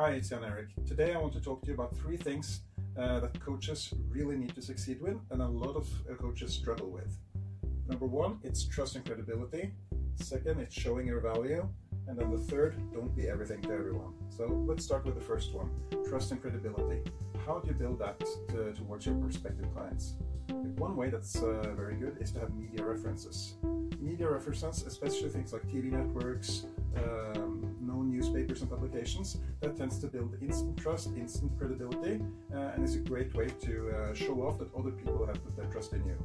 Hi, it's Jan Erik. Today I want to talk to you about three things uh, that coaches really need to succeed with and a lot of uh, coaches struggle with. Number one, it's trust and credibility. Second, it's showing your value. And then the third, don't be everything to everyone. So let's start with the first one trust and credibility. How do you build that to, towards your prospective clients? One way that's uh, very good is to have media references. Media references, especially things like TV networks, newspapers and publications, that tends to build instant trust, instant credibility, uh, and is a great way to uh, show off that other people have put their trust in you.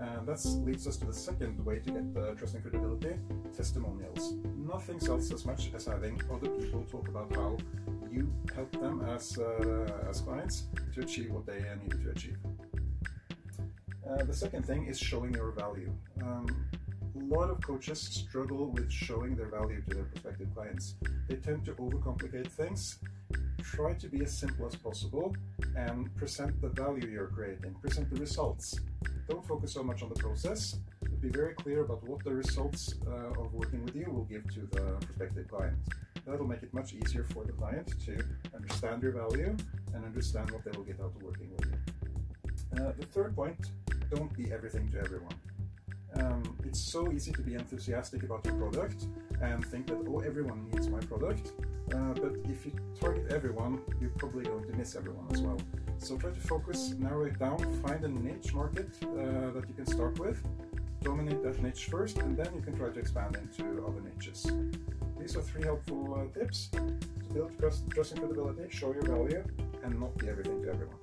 And that leads us to the second way to get uh, trust and credibility testimonials. Nothing sells as much as having other people talk about how you help them as, uh, as clients to achieve what they need to achieve. Uh, the second thing is showing your value. A lot of coaches struggle with showing their value to their prospective clients. They tend to overcomplicate things. Try to be as simple as possible and present the value you're creating, present the results. Don't focus so much on the process, but be very clear about what the results uh, of working with you will give to the prospective client. That'll make it much easier for the client to understand your value and understand what they will get out of working with you. Uh, the third point don't be everything to everyone. Um, it's so easy to be enthusiastic about your product and think that, oh, everyone needs my product. Uh, but if you target everyone, you're probably going to miss everyone as well. So try to focus, narrow it down, find a niche market uh, that you can start with, dominate that niche first, and then you can try to expand into other niches. These are three helpful uh, tips to build trust, trust and credibility, show your value, and not be everything to everyone.